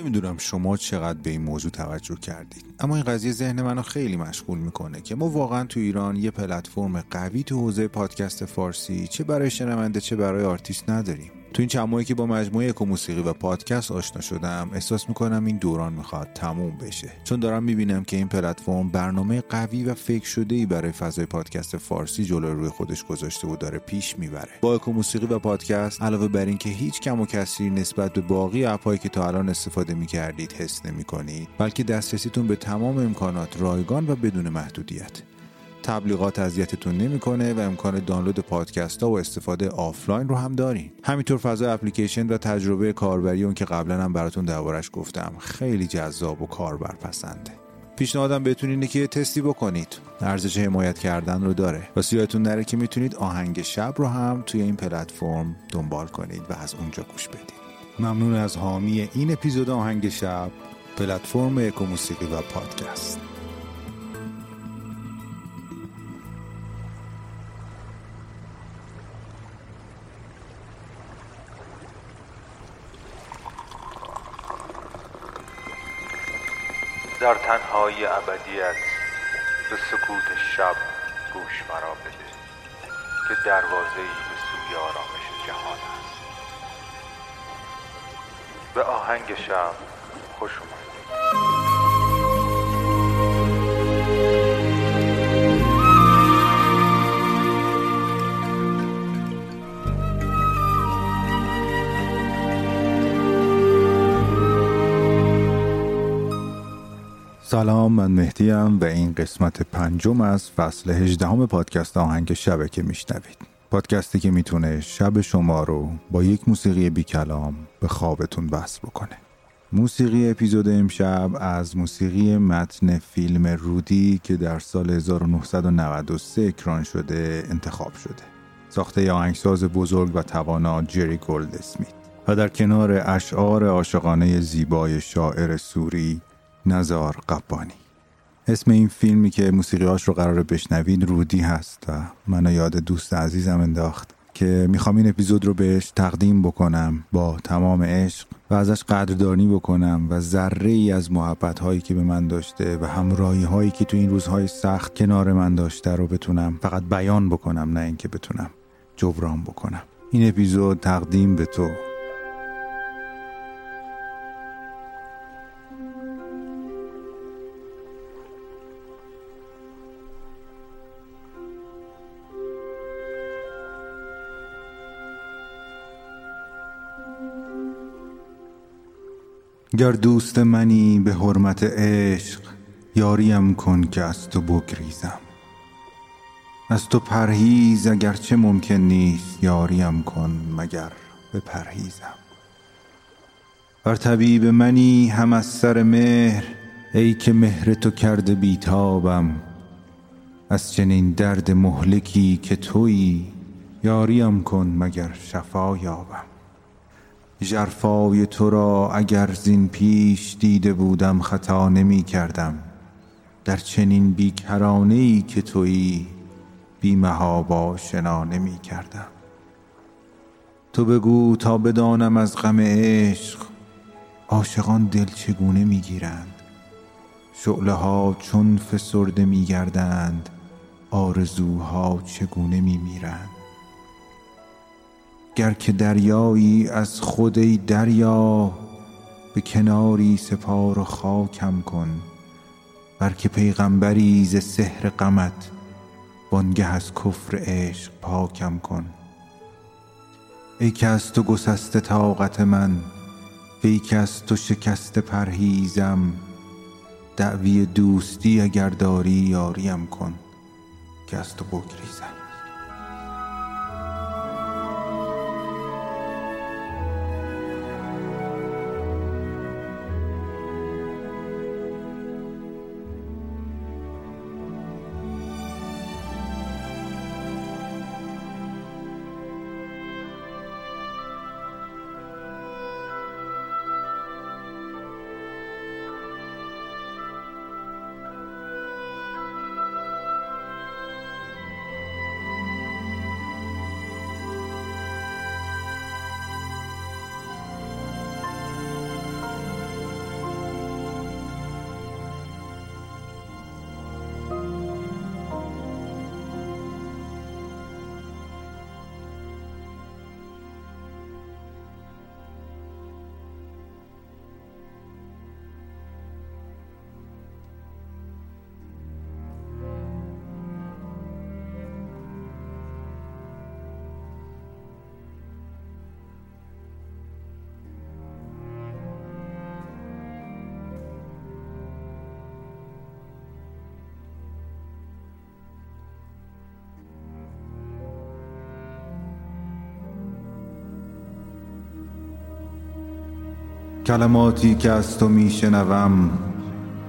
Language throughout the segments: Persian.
نمی‌دونم شما چقدر به این موضوع توجه کردید اما این قضیه ذهن منو خیلی مشغول می‌کنه که ما واقعا تو ایران یه پلتفرم قوی تو حوزه پادکست فارسی چه برای شنونده چه برای آرتیست نداریم. تو این چند که با مجموعه اکو موسیقی و پادکست آشنا شدم احساس می‌کنم این دوران می‌خواد تموم بشه. چون دارم می‌بینم که این پلتفرم برنامه قوی و فکر شده ای برای فضای پادکست فارسی جلو روی خودش گذاشته و داره پیش می‌بره. با اکو موسیقی و پادکست علاوه بر اینکه هیچ کم و کسری نسبت به باقی app هایی که تا الان استفاده می‌کردید حس نمی‌کنید بلکه دسترسیتون به تمام امکانات رایگان و بدون محدودیت. تبلیغات اذیتتون نمی‌کنه و امکان دانلود پادکست ها و استفاده آفلاین رو هم دارین. همینطور فضای اپلیکیشن و تجربه کاربری اون که قبلا هم براتون دربارش گفتم. خیلی جذاب و کاربرپسنده. پیشنهادم بهتون اینه که تستی بکنید. ارزش حمایت کردن رو داره و یادتون نره که می‌تونید آهنگ شب رو هم توی این پلتفرم دنبال کنید و از اونجا گوش بدید. ممنون از حامی این اپیزود آهنگ شب پلتفرم اکو موسیقی و پادکست. ابدیت به سکوت شب گوش مرا بده که دروازه ای به سوی آرامش جهان است. به آهنگ شب خوش اومدید سلام من مهدیم و این قسمت پنجم از فصل هجدهم پادکست آهنگ شبه که میشنوید. پادکستی که می‌تونه شب شما رو با یک موسیقی بی کلام به خوابتون وصل بکنه. موسیقی اپیزود امشب از موسیقی متن فیلم رودی که در سال 1993 اکران شده انتخاب شده. ساخته آهنگساز بزرگ و توانا جری گولد اسمیت و در کنار اشعار عاشقانه زیبای شاعر سوری نزار قبانی. اسم این فیلمی که موسیقیاش رو قرار بشنوید رودی هست و منو یاد دوست عزیزم انداخت که می‌خوام این اپیزود رو بهش تقدیم بکنم با تمام عشق و ازش قدردانی بکنم و ذره ای از محبت هایی که به من داشته و همراهی هایی که تو این روزهای سخت کنار من داشته رو بتونم فقط بیان بکنم نه اینکه بتونم جبران بکنم. این اپیزود تقدیم به تو. گر دوست منی به حرمت عشق یاریم کن که از تو بگریزم. از تو پرهیز اگرچه ممکن نیست یاریم کن مگر به پرهیزم. بر طبیب منی هم از سر مهر ای که مهر تو کرده بیتابم. از چنین درد مهلکی که تویی یاریم کن مگر شفا یابم. ژرفای تو را اگر زین پیش دیده بودم خطا نمی کردم. در چنین بیکرانه ای که تویی بی محابا شنا نمی کردم. تو بگو تا بدانم از غم عشق عاشقان دل چگونه می گیرند. شعله ها چون فسرده می گردند آرزوها چگونه می میرند. گر که دریایی از خود ای دریا به کناری سپار و خاکم کن بر که پیغمبری ز سحر غمت وانگه از کفر عشق پاکم کن. ای که از تو گسسته طاقت من وی که از تو شکسته پرهیزم دعوی دوستی اگر داری یاریم کن که از تو بگریزم. کلماتی که از تو میشنوم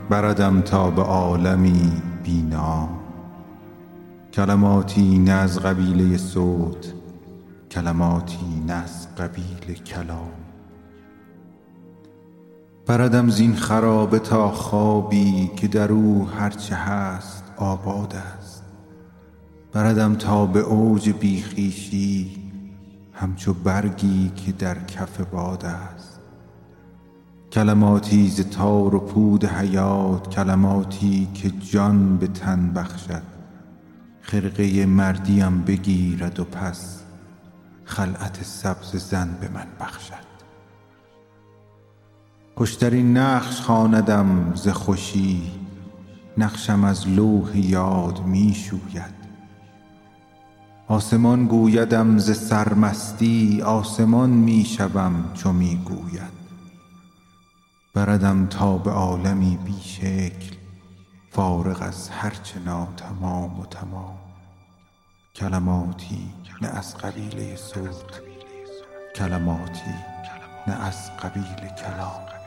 بردم تا به عالمی بینا. کلماتی نه از قبیله صوت کلماتی نه از قبیل کلام. بردم زین خرابه تا خوابی که در او هرچه هست آباد است. بردم تا به اوج بیخیشی همچو برگی که در کف باد است. کلماتی ز تار و پود حیات کلماتی که جان به تن بخشد. خرقه مردیم بگیرد و پس خلعت سبز زن به من بخشد. خوشترین نقش خواندم ز خوشی نقشم از لوح یاد می شوید آسمان گویدم ز سرمستی آسمان می شوم چو می گوید بردم تا به عالمی بی شکل فارغ از هرچه ناتمام و تمام. کلماتی نه از قبیله صوت کلماتی نه از قبیل کلام.